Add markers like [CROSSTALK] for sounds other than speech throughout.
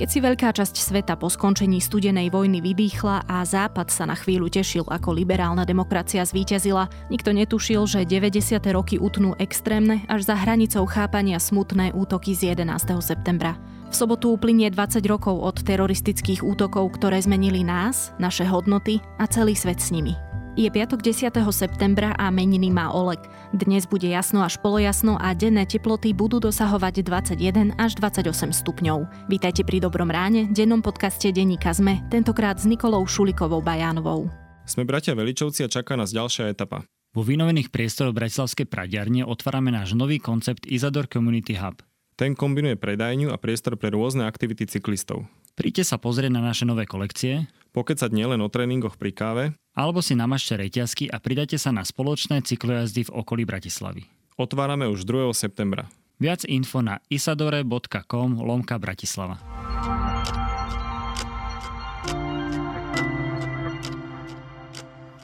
Keď si veľká časť sveta po skončení studenej vojny vydýchla a Západ sa na chvíľu tešil, ako liberálna demokracia zvíťazila, nikto netušil, že 90. roky utnú extrémne až za hranicou chápania smutné útoky z 11. septembra. V sobotu uplynie 20 rokov od teroristických útokov, ktoré zmenili nás, naše hodnoty a celý svet s nimi. Je piatok 10. septembra a meniny má Oleg. Dnes bude jasno až polojasno a denné teploty budú dosahovať 21 až 28 stupňov. Vítajte pri Dobrom ráne, dennom podcaste Denníka Zme, tentokrát s Nikolou Šulikovou Bajánovou. Sme bratia Veličovci a čaká nás ďalšia etapa. Vo vynovených priestoroch Bratislavskej pradiarne otvárame náš nový koncept Isador Community Hub. Ten kombinuje predajňu a priestor pre rôzne aktivity cyklistov. Príďte sa pozrieť na naše nové kolekcie, Pokecať nielen o tréningoch pri káve, alebo si namažte reťazky a pridajte sa na spoločné cyklojazdy v okolí Bratislavy. Otvárame už 2. septembra. Viac info na isadore.com lomka Bratislava.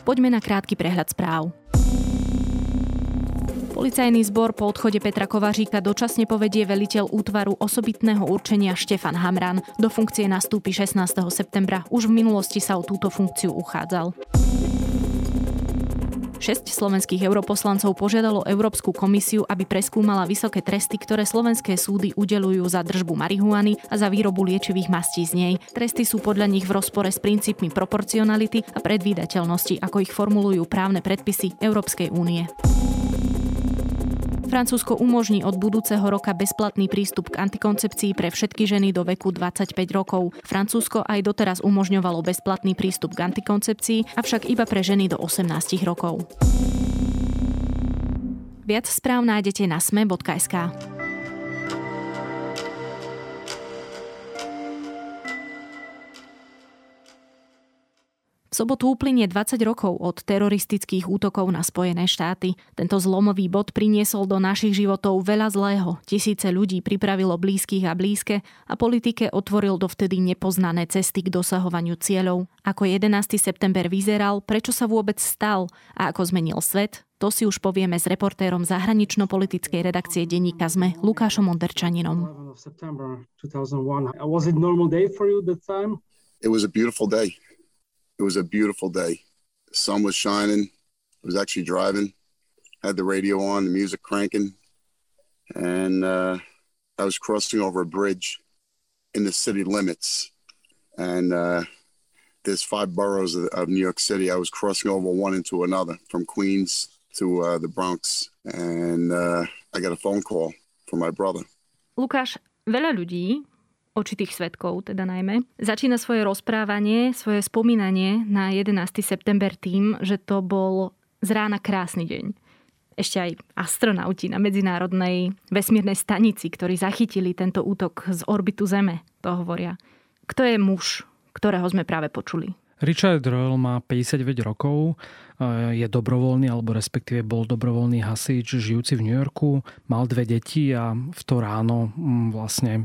Poďme na krátky prehľad správ. Policajný zbor po odchode Petra Kovaříka dočasne povedie veliteľ útvaru osobitného určenia Štefan Hamran. Do funkcie nastúpi 16. septembra. Už v minulosti sa o túto funkciu uchádzal. Šesť slovenských europoslancov požiadalo Európsku komisiu, aby preskúmala vysoké tresty, ktoré slovenské súdy udelujú za držbu marihuany a za výrobu liečivých mastí z nej. Tresty sú podľa nich v rozpore s princípmi proporcionality a predvídateľnosti, ako ich formulujú právne predpisy Európskej únie. Francúzsko umožní od budúceho roka bezplatný prístup k antikoncepcii pre všetky ženy do veku 25 rokov. Francúzsko aj doteraz umožňovalo bezplatný prístup k antikoncepcii, avšak iba pre ženy do 18 rokov. Viac správ nájdete na sme.sk. sobotu uplynie 20 rokov od teroristických útokov na Spojené štáty. Tento zlomový bod priniesol do našich životov veľa zlého. Tisíce ľudí pripravilo blízkych a blízke a politike otvoril dovtedy nepoznané cesty k dosahovaniu cieľov. Ako 11. september vyzeral, prečo sa vôbec stal a ako zmenil svet, to si už povieme s reportérom zahranično-politickej redakcie denníka ZME Lukášom Onderčaninom. It was a beautiful day. It was a beautiful day. The sun was shining. I was actually driving, had the radio on, the music cranking, and uh, I was crossing over a bridge in the city limits. And uh, there's five boroughs of, of, New York City. I was crossing over one into another, from Queens to uh, the Bronx, and uh, I got a phone call from my brother. Lukáš, veľa ľudí očitých svetkov teda najmä, začína svoje rozprávanie, svoje spomínanie na 11. september tým, že to bol z rána krásny deň. Ešte aj astronauti na medzinárodnej vesmírnej stanici, ktorí zachytili tento útok z orbitu Zeme, to hovoria. Kto je muž, ktorého sme práve počuli? Richard Royal má 59 rokov, je dobrovoľný, alebo respektíve bol dobrovoľný hasič, žijúci v New Yorku, mal dve deti a v to ráno mm, vlastne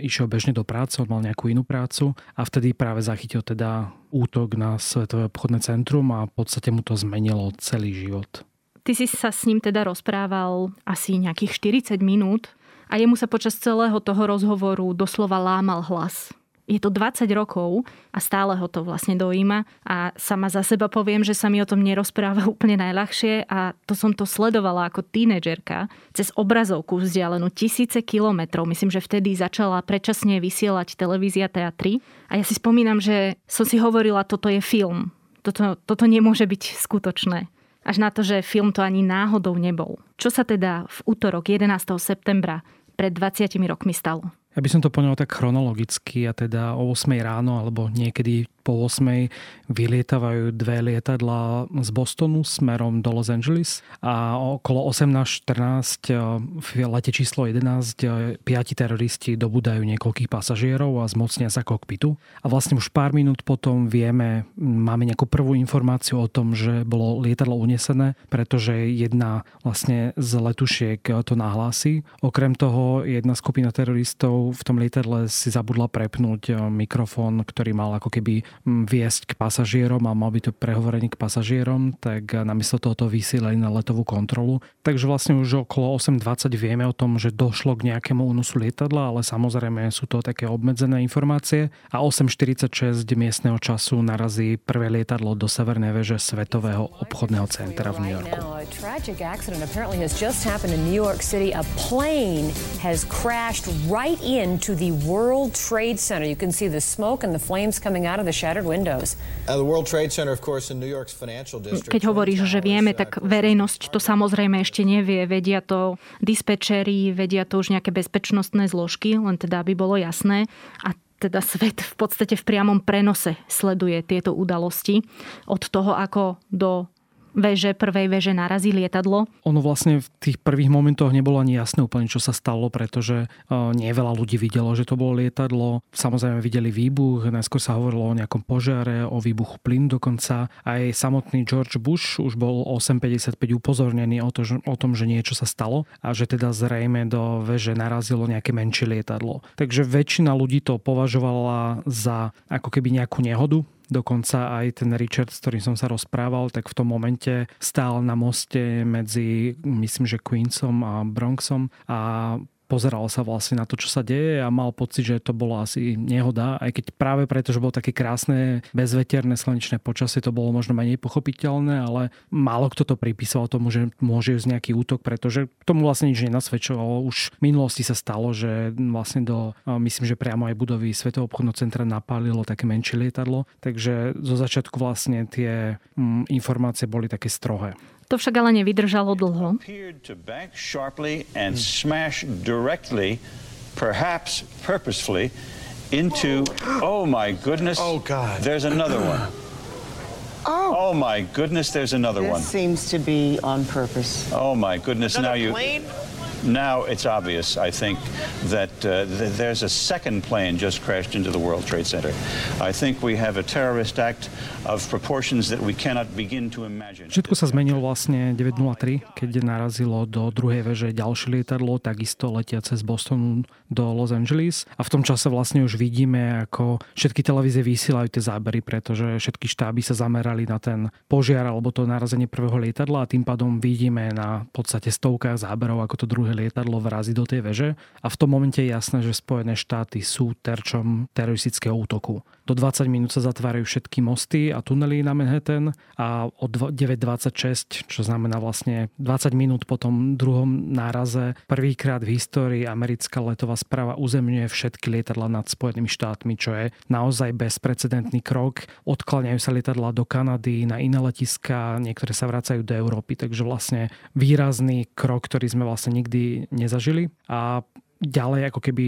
išiel bežne do práce, on mal nejakú inú prácu a vtedy práve zachytil teda útok na Svetové obchodné centrum a v podstate mu to zmenilo celý život. Ty si sa s ním teda rozprával asi nejakých 40 minút a jemu sa počas celého toho rozhovoru doslova lámal hlas je to 20 rokov a stále ho to vlastne dojíma a sama za seba poviem, že sa mi o tom nerozpráva [LAUGHS] úplne najľahšie a to som to sledovala ako tínedžerka cez obrazovku vzdialenú tisíce kilometrov. Myslím, že vtedy začala predčasne vysielať televízia teatry a ja si spomínam, že som si hovorila, toto je film. Toto, toto nemôže byť skutočné. Až na to, že film to ani náhodou nebol. Čo sa teda v útorok 11. septembra pred 20 rokmi stalo? Ja by som to poňal tak chronologicky a teda o 8 ráno alebo niekedy po 8 vylietavajú dve lietadla z Bostonu smerom do Los Angeles a okolo 18.14 eh, v lete číslo 11 eh, piati teroristi dobudajú niekoľkých pasažierov a zmocnia sa kokpitu. A vlastne už pár minút potom vieme, máme nejakú prvú informáciu o tom, že bolo lietadlo unesené, pretože jedna vlastne z letušiek to nahlási. Okrem toho jedna skupina teroristov v tom lietadle si zabudla prepnúť eh, mikrofón, ktorý mal ako keby viesť k pasažierom a mal by to prehovorenie k pasažierom, tak namiesto toho to vysielali na letovú kontrolu. Takže vlastne už okolo 8.20 vieme o tom, že došlo k nejakému únosu lietadla, ale samozrejme sú to také obmedzené informácie a 8.46 miestneho času narazí prvé lietadlo do severnej veže Svetového obchodného centra v New Yorku. Right into the World Trade Center. You can see the smoke and the flames coming out of the shattered windows. Uh, the World Trade Center, of course, in New York's financial district. Keď hovoríš, že vieme, tak verejnosť to samozrejme ešte nevie. Vedia to dispečeri, vedia to už nejaké bezpečnostné zložky, len teda aby bolo jasné. A teda svet v podstate v priamom prenose sleduje tieto udalosti od toho, ako do veže, prvej veže narazí lietadlo. Ono vlastne v tých prvých momentoch nebolo ani jasné úplne, čo sa stalo, pretože nie veľa ľudí videlo, že to bolo lietadlo. Samozrejme videli výbuch, najskôr sa hovorilo o nejakom požiare, o výbuchu plyn dokonca. Aj samotný George Bush už bol 8.55 upozornený o, to, o tom, že niečo sa stalo a že teda zrejme do veže narazilo nejaké menšie lietadlo. Takže väčšina ľudí to považovala za ako keby nejakú nehodu, Dokonca aj ten Richard, s ktorým som sa rozprával, tak v tom momente stál na moste medzi, myslím, že Queensom a Bronxom a pozeral sa vlastne na to, čo sa deje a mal pocit, že to bolo asi nehoda, aj keď práve preto, že bolo také krásne, bezveterné slnečné počasie, to bolo možno menej pochopiteľné, ale málo kto to pripísal tomu, že môže ísť nejaký útok, pretože tomu vlastne nič nenasvedčovalo. Už v minulosti sa stalo, že vlastne do, myslím, že priamo aj budovy Svetového obchodného centra napálilo také menšie lietadlo, takže zo začiatku vlastne tie mm, informácie boli také strohé. Appeared to však ale nevydržalo dlho. perhaps purposefully, into, oh my goodness, oh God, there's another one. Oh. oh my goodness, there's another this one. This seems to be on purpose. Oh my goodness, another now you. Now it's obvious, I think, that uh, th- there's a second plane just crashed into the World Trade Center. I think we have a terrorist act of proportions that we cannot begin to imagine. Všetko sa zmenilo vlastne 9.03, keď narazilo do druhej veže ďalšie lietadlo, takisto letiace z Bostonu do Los Angeles. A v tom čase vlastne už vidíme, ako všetky televízie vysielajú tie zábery, pretože všetky štáby sa zamerali na ten požiar alebo to narazenie prvého lietadla a tým pádom vidíme na podstate stovkách záberov, ako to druhé druhé lietadlo vrazí do tej veže a v tom momente je jasné, že Spojené štáty sú terčom teroristického útoku. Do 20 minút sa zatvárajú všetky mosty a tunely na Manhattan a od 9.26, čo znamená vlastne 20 minút po tom druhom náraze, prvýkrát v histórii americká letová správa uzemňuje všetky lietadla nad Spojenými štátmi, čo je naozaj bezprecedentný krok. Odkláňajú sa lietadla do Kanady, na iné letiska, niektoré sa vracajú do Európy, takže vlastne výrazný krok, ktorý sme vlastne nikdy nezažili. A ďalej ako keby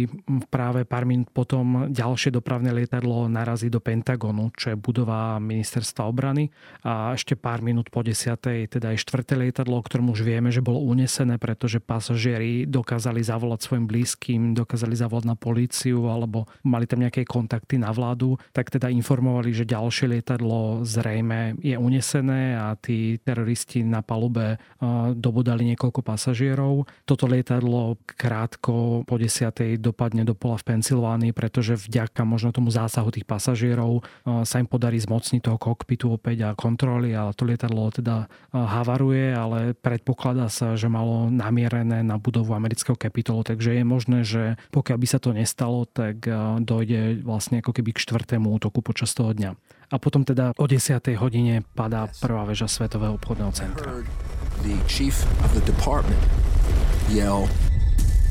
práve pár minút potom ďalšie dopravné lietadlo narazí do Pentagonu, čo je budova ministerstva obrany a ešte pár minút po desiatej teda aj štvrté lietadlo, o ktorom už vieme, že bolo unesené, pretože pasažieri dokázali zavolať svojim blízkym, dokázali zavolať na políciu alebo mali tam nejaké kontakty na vládu, tak teda informovali, že ďalšie lietadlo zrejme je unesené a tí teroristi na palube dobodali niekoľko pasažierov. Toto lietadlo krátko po desiatej dopadne do pola v Pensylvánii, pretože vďaka možno tomu zásahu tých pasažierov eh, sa im podarí zmocniť toho kokpitu opäť a kontroly a to lietadlo teda eh, havaruje, ale predpokladá sa, že malo namierené na budovu amerického kapitolu, takže je možné, že pokiaľ by sa to nestalo, tak eh, dojde vlastne ako keby k štvrtému útoku počas toho dňa. A potom teda o 10. hodine padá prvá väža Svetového obchodného centra.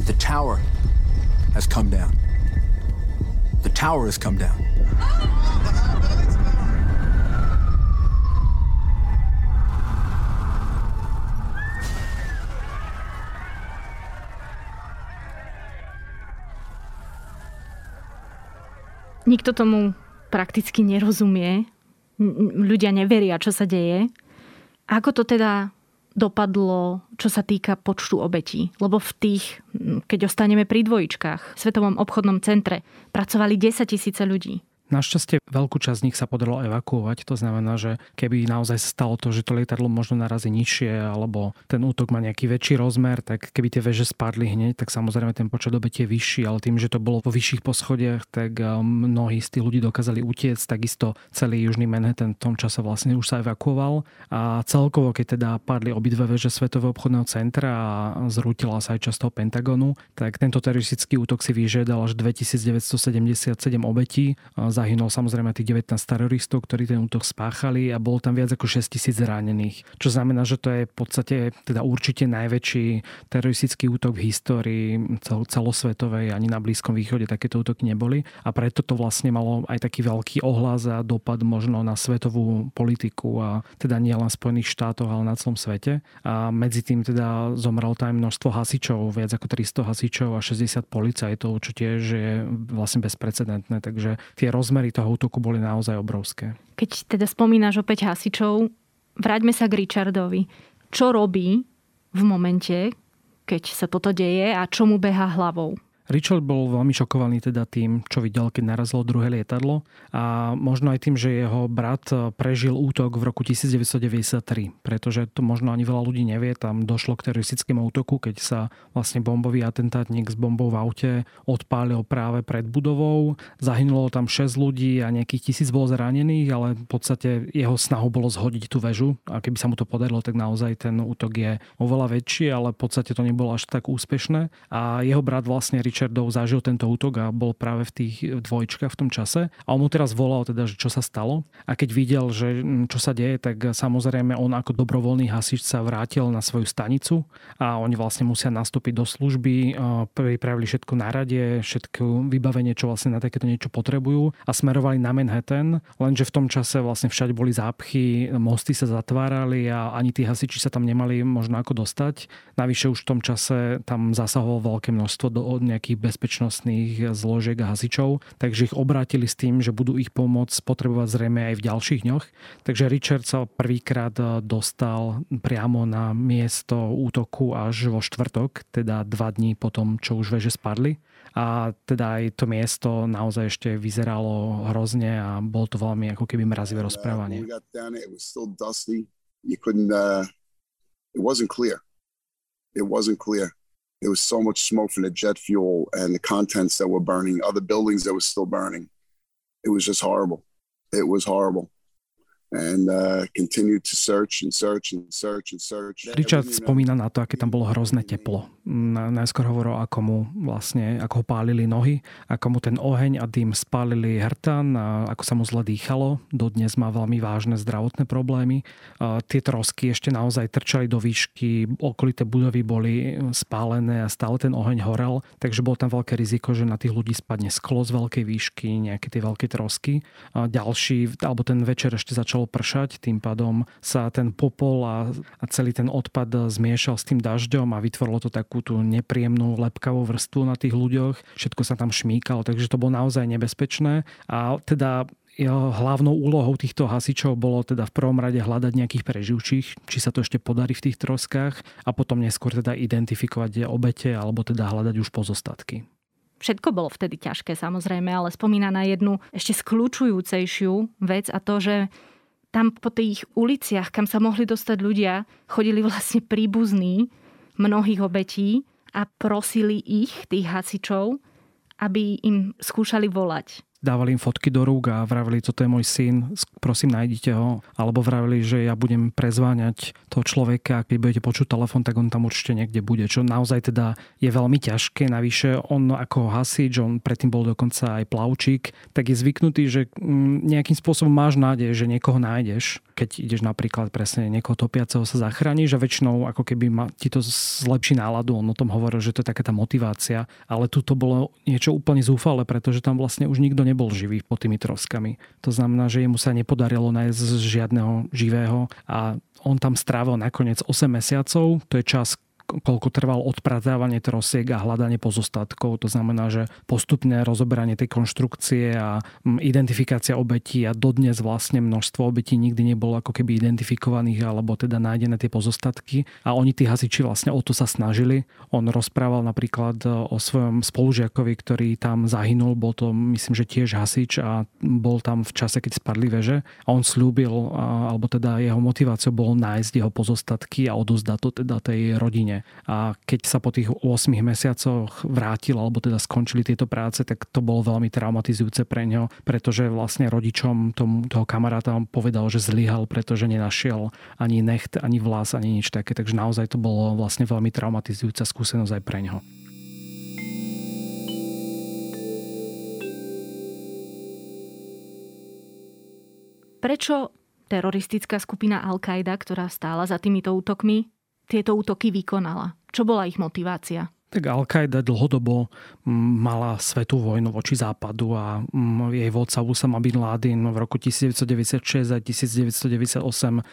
The tower has come down. The tower has come down. Nikto tomu prakticky nerozumie. Ľudia neveria, čo sa deje. Ako to teda dopadlo, čo sa týka počtu obetí. Lebo v tých, keď ostaneme pri dvojičkách, v Svetovom obchodnom centre pracovali 10 tisíce ľudí. Našťastie veľkú časť z nich sa podarilo evakuovať, to znamená, že keby naozaj stalo to, že to lietadlo možno narazí nižšie alebo ten útok má nejaký väčší rozmer, tak keby tie veže spadli hneď, tak samozrejme ten počet obetí je vyšší, ale tým, že to bolo vo vyšších poschodiach, tak mnohí z tých ľudí dokázali utiecť, takisto celý južný Manhattan v tom čase vlastne už sa evakuoval. A celkovo, keď teda padli obidve veže Svetového obchodného centra a zrútila sa aj časť toho Pentagonu, tak tento teroristický útok si vyžiadal až 2977 obetí Zahynul samozrejme tých 19 teroristov, ktorí ten útok spáchali a bolo tam viac ako 6 tisíc zranených. Čo znamená, že to je v podstate teda určite najväčší teroristický útok v histórii cel- celosvetovej, ani na Blízkom východe takéto útoky neboli. A preto to vlastne malo aj taký veľký ohlas a dopad možno na svetovú politiku a teda nie len Spojených štátoch, ale na celom svete. A medzi tým teda zomrelo tam množstvo hasičov, viac ako 300 hasičov a 60 policajtov, čo tiež je vlastne bezprecedentné. Takže tie roz rozmery toho útoku boli naozaj obrovské. Keď teda spomínaš opäť hasičov, vráťme sa k Richardovi. Čo robí v momente, keď sa toto deje a čo mu beha hlavou? Richard bol veľmi šokovaný teda tým, čo videl, keď narazilo druhé lietadlo a možno aj tým, že jeho brat prežil útok v roku 1993, pretože to možno ani veľa ľudí nevie, tam došlo k teroristickému útoku, keď sa vlastne bombový atentátnik s bombou v aute odpálil práve pred budovou, zahynulo tam 6 ľudí a nejakých tisíc bolo zranených, ale v podstate jeho snahu bolo zhodiť tú väžu. A keby sa mu to podarilo, tak naozaj ten útok je oveľa väčší, ale v podstate to nebolo až tak úspešné. A jeho brat vlastne Richard Richardov zažil tento útok a bol práve v tých dvojčkách v tom čase. A on mu teraz volal teda, že čo sa stalo. A keď videl, že mm, čo sa deje, tak samozrejme on ako dobrovoľný hasič sa vrátil na svoju stanicu a oni vlastne musia nastúpiť do služby, pripravili všetko na rade, všetko vybavenie, čo vlastne na takéto niečo potrebujú a smerovali na Manhattan, lenže v tom čase vlastne všade boli zápchy, mosty sa zatvárali a ani tí hasiči sa tam nemali možno ako dostať. Navyše už v tom čase tam zasahovalo veľké množstvo do nejakých nejakých bezpečnostných zložiek a hasičov, takže ich obrátili s tým, že budú ich pomoc potrebovať zrejme aj v ďalších dňoch. Takže Richard sa prvýkrát eh, dostal priamo na miesto útoku až vo štvrtok, teda dva dní potom, čo už veže spadli. A teda aj to miesto naozaj ešte vyzeralo hrozne a bolo to veľmi ako keby mrazivé rozprávanie. Clear. It wasn't clear. There was so much smoke from the jet fuel and the contents that were burning, other buildings that were still burning. It was just horrible. It was horrible. and uh, continued to search and search and search and search. Richard spomína na to, aké tam bolo hrozné teplo. Najskôr hovoril, ako mu vlastne, ako ho pálili nohy, ako mu ten oheň a dým spálili hrtan a ako sa mu zle dýchalo. Dodnes má veľmi vážne zdravotné problémy. Tie trosky ešte naozaj trčali do výšky, okolité budovy boli spálené a stále ten oheň horel, takže bolo tam veľké riziko, že na tých ľudí spadne sklo z veľkej výšky, nejaké tie veľké trosky. A ďalší, alebo ten večer ešte začal začalo pršať, tým pádom sa ten popol a, a celý ten odpad zmiešal s tým dažďom a vytvorilo to takú tú nepríjemnú lepkavú vrstvu na tých ľuďoch. Všetko sa tam šmíkalo, takže to bolo naozaj nebezpečné. A teda hlavnou úlohou týchto hasičov bolo teda v prvom rade hľadať nejakých preživčích, či sa to ešte podarí v tých troskách a potom neskôr teda identifikovať obete alebo teda hľadať už pozostatky. Všetko bolo vtedy ťažké samozrejme, ale spomína na jednu ešte skľúčujúcejšiu vec a to, že tam po tých uliciach, kam sa mohli dostať ľudia, chodili vlastne príbuzní mnohých obetí a prosili ich, tých hasičov, aby im skúšali volať dávali im fotky do rúk a vravili, toto je môj syn, prosím nájdite ho. Alebo vravili, že ja budem prezváňať toho človeka keď budete počuť telefon, tak on tam určite niekde bude. Čo naozaj teda je veľmi ťažké. Navyše on ako hasič, on predtým bol dokonca aj plavčík, tak je zvyknutý, že mm, nejakým spôsobom máš nádej, že niekoho nájdeš. Keď ideš napríklad presne niekoho topiaceho sa zachrániš a väčšinou ako keby ma, ti to zlepší náladu. On o tom hovoril, že to je taká tá motivácia. Ale tu to bolo niečo úplne zúfale, pretože tam vlastne už nikto nebol živý pod tými troskami. To znamená, že jemu sa nepodarilo nájsť žiadneho živého a on tam strávil nakoniec 8 mesiacov, to je čas, koľko trval odpratávanie trosiek a hľadanie pozostatkov. To znamená, že postupné rozoberanie tej konštrukcie a identifikácia obetí a dodnes vlastne množstvo obetí nikdy nebolo ako keby identifikovaných alebo teda nájdené tie pozostatky. A oni tí hasiči vlastne o to sa snažili. On rozprával napríklad o svojom spolužiakovi, ktorý tam zahynul. Bol to myslím, že tiež hasič a bol tam v čase, keď spadli veže. A on slúbil, alebo teda jeho motiváciou bolo nájsť jeho pozostatky a odozdať to teda tej rodine. A keď sa po tých 8 mesiacoch vrátil, alebo teda skončili tieto práce, tak to bolo veľmi traumatizujúce pre ňo, pretože vlastne rodičom tomu, toho kamaráta povedal, že zlyhal, pretože nenašiel ani necht, ani vlas, ani nič také. Takže naozaj to bolo vlastne veľmi traumatizujúca skúsenosť aj pre ňo. Prečo teroristická skupina Al-Qaida, ktorá stála za týmito útokmi, tieto útoky vykonala? Čo bola ich motivácia? Tak Al-Qaida dlhodobo mala svetú vojnu voči západu a jej vodca Usama bin Laden v roku 1996 a 1998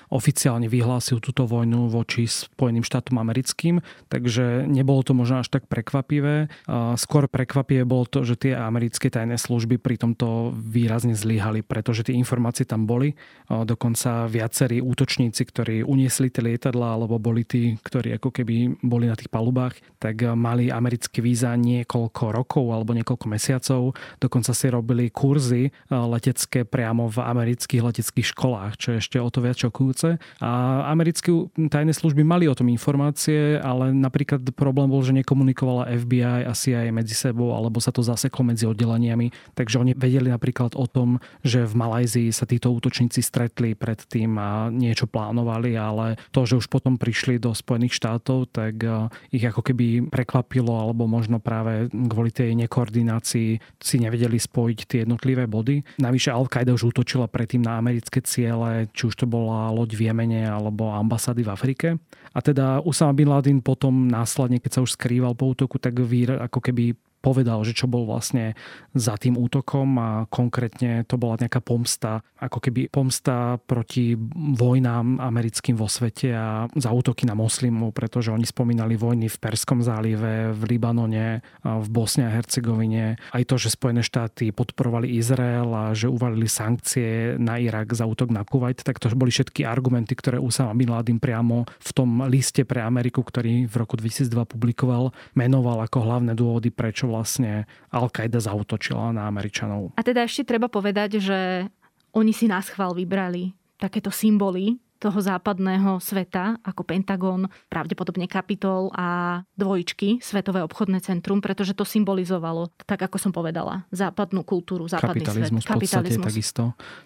oficiálne vyhlásil túto vojnu voči Spojeným štátom americkým, takže nebolo to možno až tak prekvapivé. Skôr prekvapivé bolo to, že tie americké tajné služby pri tomto výrazne zlyhali, pretože tie informácie tam boli. Dokonca viacerí útočníci, ktorí uniesli tie lietadla alebo boli tí, ktorí ako keby boli na tých palubách, tak mali americké víza niekoľko rokov alebo niekoľko mesiacov. Dokonca si robili kurzy eh, letecké priamo v amerických leteckých školách, čo je ešte o to viac šokujúce. A americké tajné služby mali o tom informácie, ale napríklad problém bol, že nekomunikovala FBI a CIA medzi sebou, alebo sa to zaseklo medzi oddeleniami. Takže oni vedeli napríklad o tom, že v Malajzii sa títo útočníci stretli predtým a niečo plánovali, ale to, že už potom prišli do Spojených štátov, tak eh, ich ako keby prekladali prekvapilo, alebo možno práve kvôli tej nekoordinácii si nevedeli spojiť tie jednotlivé body. Navyše Al-Qaida už útočila predtým na americké ciele, či už to bola loď v Jemene alebo ambasády v Afrike. A teda Usama Bin Laden potom následne, keď sa už skrýval po útoku, tak ako keby povedal, že čo bol vlastne za tým útokom a konkrétne to bola nejaká pomsta, ako keby pomsta proti vojnám americkým vo svete a za útoky na moslimov, pretože oni spomínali vojny v Perskom zálive, v Libanone, v Bosne a Hercegovine. Aj to, že Spojené štáty podporovali Izrael a že uvalili sankcie na Irak za útok na Kuwait, tak to boli všetky argumenty, ktoré Usama Bin Laden priamo v tom liste pre Ameriku, ktorý v roku 2002 publikoval, menoval ako hlavné dôvody, prečo vlastne Al-Qaida zautočila na Američanov. A teda ešte treba povedať, že oni si nás chval vybrali takéto symboly toho západného sveta, ako Pentagon, pravdepodobne Kapitol a dvojičky, Svetové obchodné centrum, pretože to symbolizovalo, tak ako som povedala, západnú kultúru, západný Kapitalizmus svet. Kapitalizmus v takisto.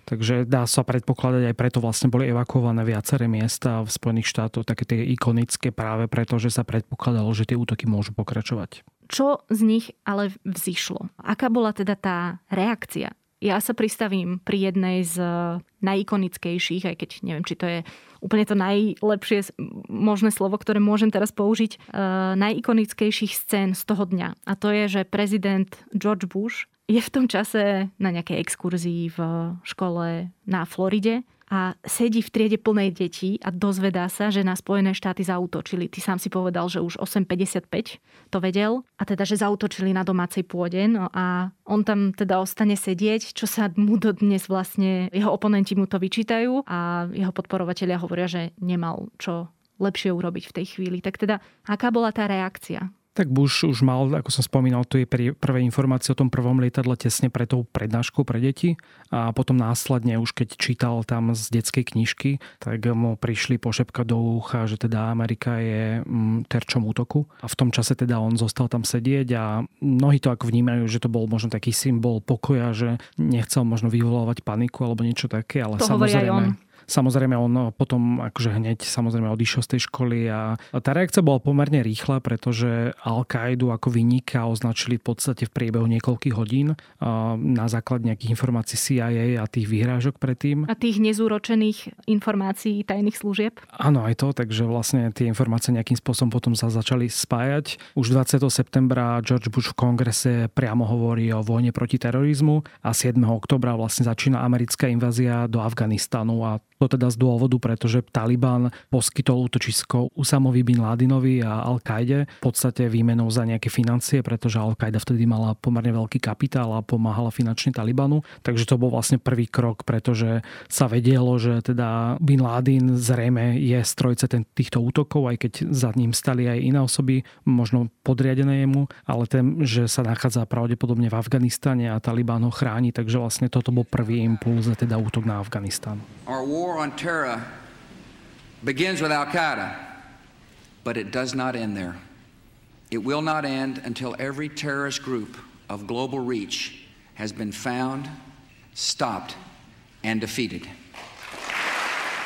Takže dá sa predpokladať, aj preto vlastne boli evakuované viaceré miesta v Spojených štátoch, také tie ikonické práve preto, že sa predpokladalo, že tie útoky môžu pokračovať. Čo z nich ale vzýšlo? Aká bola teda tá reakcia? Ja sa pristavím pri jednej z najikonickejších, aj keď neviem, či to je úplne to najlepšie možné slovo, ktoré môžem teraz použiť, uh, najikonickejších scén z toho dňa. A to je, že prezident George Bush je v tom čase na nejakej exkurzii v škole na Floride a sedí v triede plnej detí a dozvedá sa, že na Spojené štáty zautočili. Ty sám si povedal, že už 8.55 to vedel a teda, že zautočili na domácej pôde no a on tam teda ostane sedieť, čo sa mu dodnes vlastne, jeho oponenti mu to vyčítajú a jeho podporovatelia hovoria, že nemal čo lepšie urobiť v tej chvíli. Tak teda, aká bola tá reakcia? Tak Bush už mal, ako som spomínal, tu je prvé informácie o tom prvom lietadle tesne pre tou prednáškou pre deti a potom následne už keď čítal tam z detskej knižky, tak mu prišli pošepka do ucha, že teda Amerika je mm, terčom útoku. A v tom čase teda on zostal tam sedieť a mnohí to ako vnímajú, že to bol možno taký symbol pokoja, že nechcel možno vyvolávať paniku alebo niečo také, ale to samozrejme... Samozrejme on potom akože hneď samozrejme odišiel z tej školy a tá reakcia bola pomerne rýchla, pretože Al-Qaidu ako vynika označili v podstate v priebehu niekoľkých hodín na základ nejakých informácií CIA a tých vyhrážok predtým. A tých nezúročených informácií tajných služieb? Áno, aj to, takže vlastne tie informácie nejakým spôsobom potom sa začali spájať. Už 20. septembra George Bush v kongrese priamo hovorí o vojne proti terorizmu a 7. oktobra vlastne začína americká invázia do Afganistanu a To teda z dôvodu, pretože Taliban poskytol útočisko Usamovi bin Ladinovi a Al-Kaide v podstate výmenou za nejaké financie, pretože Al-Qaida vtedy mala pomerne veľký kapitál a pomáhala finančne Talibanu. Takže to bol vlastne prvý krok, pretože sa vedelo, že teda bin Laden zrejme je strojce týchto útokov, aj keď za ním stali aj iné osoby, možno podriadené jemu, ale ten, že sa nachádza pravdepodobne v Afganistane a Taliban ho chráni, takže vlastne toto bol prvý impuls teda útok na Afganistan. Our war on terror begins with Al-Qaeda, but it does not end there. It will not end until every terrorist group of global reach has been found, stopped, and defeated.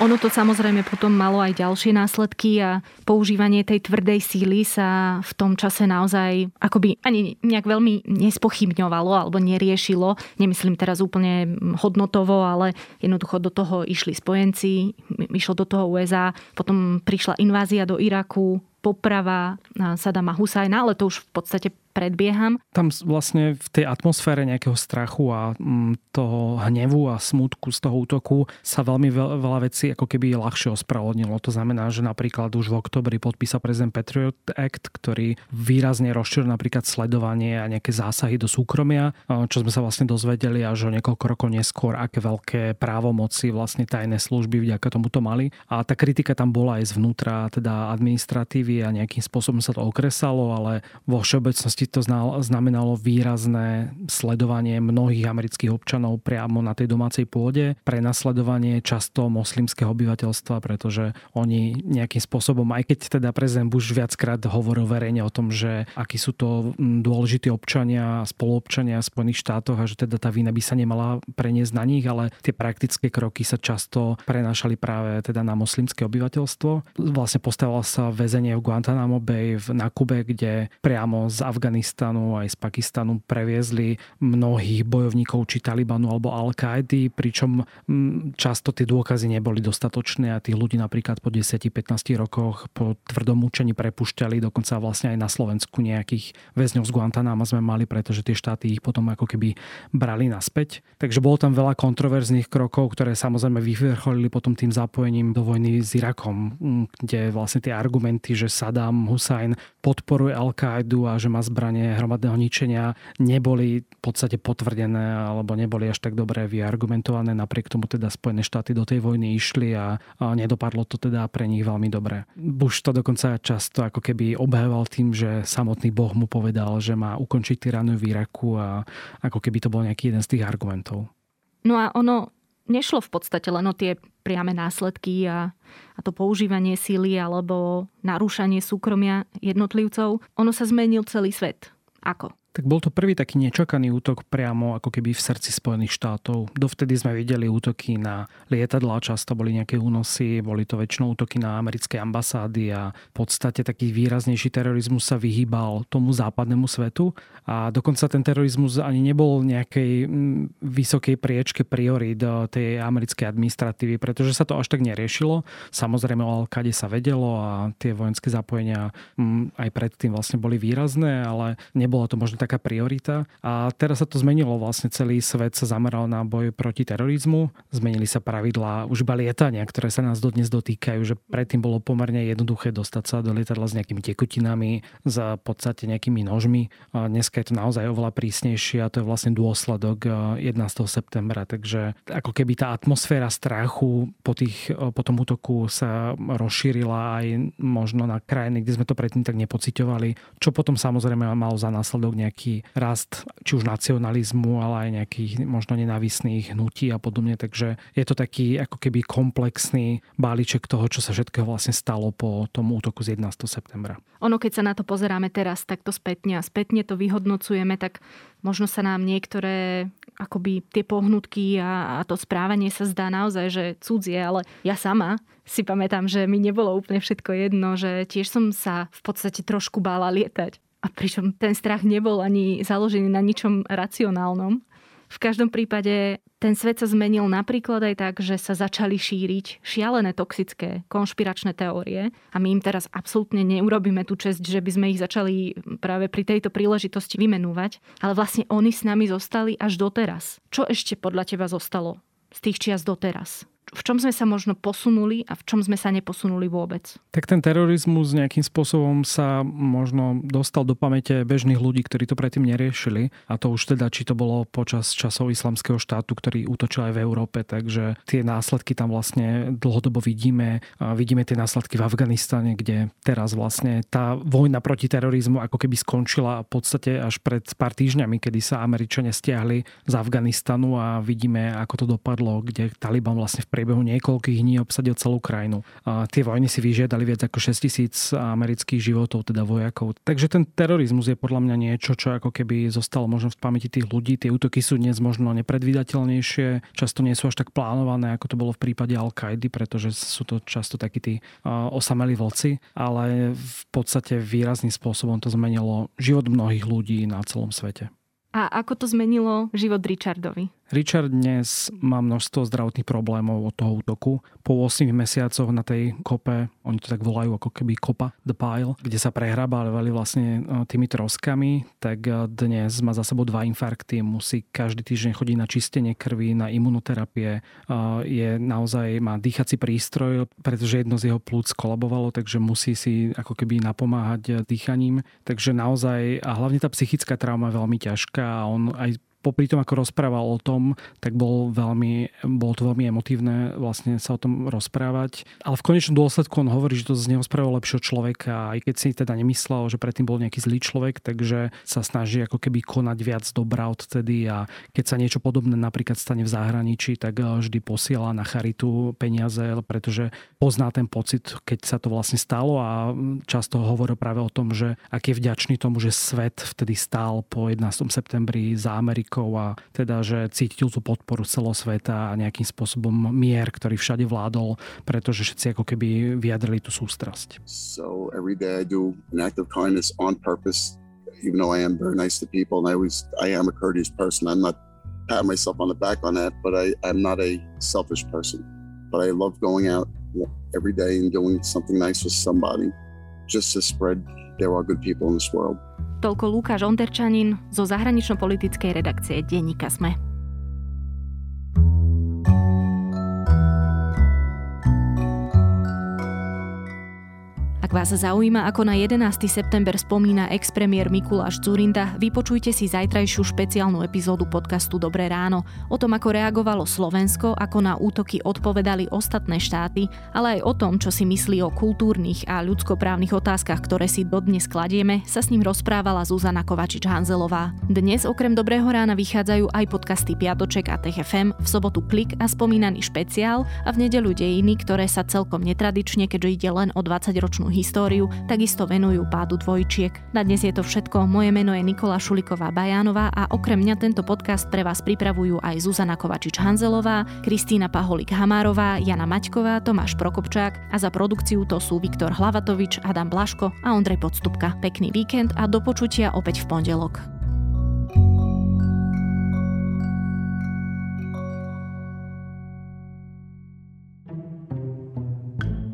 Ono to samozrejme potom malo aj ďalšie následky a používanie tej tvrdej síly sa v tom čase naozaj akoby ani nejak veľmi nespochybňovalo alebo neriešilo. Nemyslím teraz úplne hodnotovo, ale jednoducho do toho išli spojenci, išlo do toho USA, potom prišla invázia do Iraku, poprava Sadama Husajna, ale to už v podstate predbieham. Tam vlastne v tej atmosfére nejakého strachu a mm, toho hnevu a smutku z toho útoku sa veľmi veľa vecí ako keby ľahšie ospravodnilo. To znamená, že napríklad už v oktobri podpísal prezident Patriot Act, ktorý výrazne rozšíril napríklad sledovanie a nejaké zásahy do súkromia, čo sme sa vlastne dozvedeli až o niekoľko rokov neskôr, aké veľké právomoci vlastne tajné služby vďaka tomuto mali. A tá kritika tam bola aj zvnútra, teda administratívy a nejakým spôsobom sa to okresalo, ale vo všeobecnosti to znamenalo výrazné sledovanie mnohých amerických občanov priamo na tej domácej pôde, prenasledovanie často moslimského obyvateľstva, pretože oni nejakým spôsobom, aj keď teda prezident Bush viackrát hovoril verejne o tom, že akí sú to dôležití občania, spoluobčania v Spojených štátoch a že teda tá vína by sa nemala preniesť na nich, ale tie praktické kroky sa často prenášali práve teda na moslimské obyvateľstvo. Vlastne postavila sa väzenie v Guantanamo Bay na Kube, kde priamo z Afganistanu aj z Pakistanu previezli mnohých bojovníkov či Talibanu alebo Al-Kaidi, pričom mm, často tie dôkazy neboli dostatočné a tých ľudí napríklad po 10-15 rokoch po tvrdom mučení prepušťali, dokonca vlastne aj na Slovensku nejakých väzňov z Guantanama sme mali, pretože tie štáty ich potom ako keby brali naspäť. Takže bolo tam veľa kontroverzných krokov, ktoré samozrejme vyvrcholili potom tým zapojením do vojny s Irakom, mm, kde vlastne tie argumenty, že Saddam Hussein podporuje Al-Kaidu a že má zbranie hromadného ničenia neboli v podstate potvrdené alebo neboli až tak dobre vyargumentované. Napriek tomu teda Spojené štáty do tej vojny išli a, a nedopadlo to teda pre nich veľmi dobre. Bush to dokonca často ako keby obhajoval tým, že samotný Boh mu povedal, že má ukončiť tyraniu v Iraku a ako keby to bol nejaký jeden z tých argumentov. No a ono nešlo v podstate len o tie priame následky a a to používanie síly alebo narúšanie súkromia jednotlivcov, ono sa zmenil celý svet. Ako? Tak bol to prvý taký nečakaný útok priamo ako keby v srdci Spojených štátov. Dovtedy sme videli útoky na lietadla, často boli nejaké únosy, boli to väčšinou útoky na americké ambasády a v podstate taký výraznejší terorizmus sa vyhýbal tomu západnému svetu a dokonca ten terorizmus ani nebol nejakej mm, vysokej priečke priorít tej americkej administratívy, pretože sa to až tak neriešilo. Samozrejme o Alkade sa vedelo a tie vojenské zapojenia mm, aj predtým vlastne boli výrazné, ale nebolo to možno taká priorita. A teraz sa to zmenilo, vlastne celý svet sa zameral na boj proti terorizmu, zmenili sa pravidlá už iba lietania, ktoré sa nás dodnes dotýkajú, že predtým bolo pomerne jednoduché dostať sa do lietadla s nejakými tekutinami, za podstate nejakými nožmi. A dneska je to naozaj oveľa prísnejšie a to je vlastne dôsledok 11. Eh, septembra. Takže ako keby tá atmosféra strachu po, tých, eh, po tom útoku sa rozšírila aj možno na krajiny, kde sme to predtým tak nepociťovali, čo potom samozrejme malo za následok nejaký nejaký rast či už nacionalizmu, ale aj nejakých možno nenávisných hnutí a podobne. Takže je to taký ako keby komplexný balíček toho, čo sa všetkého vlastne stalo po tom útoku z 11. septembra. Ono, keď sa na to pozeráme teraz takto spätne a spätne to vyhodnocujeme, tak možno sa nám niektoré akoby tie pohnutky a, a to správanie sa zdá naozaj, že cudzie, ale ja sama si pamätám, že mi nebolo úplne všetko jedno, že tiež som sa v podstate trošku bála lietať. A pričom ten strach nebol ani založený na ničom racionálnom. V každom prípade ten svet sa zmenil napríklad aj tak, že sa začali šíriť šialené toxické konšpiračné teórie a my im teraz absolútne neurobíme tú čest, že by sme ich začali práve pri tejto príležitosti vymenúvať, ale vlastne oni s nami zostali až doteraz. Čo ešte podľa teba zostalo z tých čias doteraz? V čom sme sa možno posunuli a v čom sme sa neposunuli vôbec. Tak ten terorizmus nejakým spôsobom sa možno dostal do pamäte bežných ľudí, ktorí to predtým neriešili. A to už teda, či to bolo počas časov islamského štátu, ktorý útočil aj v Európe, takže tie následky tam vlastne dlhodobo vidíme. A vidíme tie následky v Afganistane, kde teraz vlastne tá vojna proti terorizmu ako keby skončila v podstate až pred pár týždňami, kedy sa Američania stiahli z Afganistanu a vidíme, ako to dopadlo, kde Taliban vlastne v priebehu niekoľkých dní obsadil celú krajinu. A tie vojny si vyžiadali viac ako 6 tisíc amerických životov, teda vojakov. Takže ten terorizmus je podľa mňa niečo, čo ako keby zostalo možno v pamäti tých ľudí. Tie útoky sú dnes možno nepredvídateľnejšie, často nie sú až tak plánované, ako to bolo v prípade Al-Kaidy, pretože sú to často takí tí osamelí vlci, ale v podstate výrazným spôsobom to zmenilo život mnohých ľudí na celom svete. A ako to zmenilo život Richardovi? Richard dnes má množstvo zdravotných problémov od toho útoku. Po 8 mesiacoch na tej kope, oni to tak volajú ako keby kopa, the pile, kde sa prehrabávali vlastne e, tými troskami, tak e, dnes má za sebou dva infarkty, musí každý týždeň chodiť na čistenie krvi, na imunoterapie, e, je naozaj, má dýchací prístroj, pretože jedno z jeho plúc kolabovalo, takže musí si ako keby napomáhať dýchaním. Takže naozaj, a hlavne tá psychická trauma je veľmi ťažká a on aj popri tom, ako rozprával o tom, tak bol veľmi, bolo to veľmi emotívne vlastne sa o tom rozprávať. Ale v konečnom dôsledku on hovorí, že to z neho spravilo lepšieho človeka, aj keď si teda nemyslel, že predtým bol nejaký zlý človek, takže sa snaží ako keby konať viac dobrá odtedy a keď sa niečo podobné napríklad stane v zahraničí, tak eh, vždy posiela na charitu peniaze, pretože pozná ten pocit, keď sa to vlastne stalo a často hovorí práve o tom, že aký je vďačný tomu, že svet vtedy stál po 11. septembri za Ameriku politikov a teda, že cítil tú podporu celosveta a nejakým spôsobom mier, ktorý všade vládol, pretože všetci ako keby vyjadrili tú sústrasť. So every day I do an act of kindness on purpose, even though I am very nice to people and I always, I am a courteous person. I'm not pat myself on the back on that, but I, I'm not a selfish person. But I love going out every day and doing something nice with somebody just to spread there are good people in this world. Toľko Lukáš Onderčanin zo zahranično-politickej redakcie Denníka Sme. Vás zaujíma, ako na 11. september spomína ex-premiér Mikuláš Zurinda, vypočujte si zajtrajšiu špeciálnu epizódu podcastu Dobré ráno o tom, ako reagovalo Slovensko, ako na útoky odpovedali ostatné štáty, ale aj o tom, čo si myslí o kultúrnych a ľudskoprávnych otázkach, ktoré si dodnes kladieme, sa s ním rozprávala Zuzana Kovačič-Hanzelová. Dnes okrem Dobrého rána vychádzajú aj podcasty Piatoček a TFM, v sobotu Klik a spomínaný špeciál a v nedelu Dejiny, ktoré sa celkom netradične, keďže ide len o 20-ročnú históriu históriu, takisto venujú pádu dvojčiek. Na dnes je to všetko. Moje meno je Nikola Šuliková Bajánová a okrem mňa tento podcast pre vás pripravujú aj Zuzana Kovačič-Hanzelová, Kristýna Paholik Hamárová, Jana Maťková, Tomáš Prokopčák a za produkciu to sú Viktor Hlavatovič, Adam Blaško a Ondrej Podstupka. Pekný víkend a do počutia opäť v pondelok.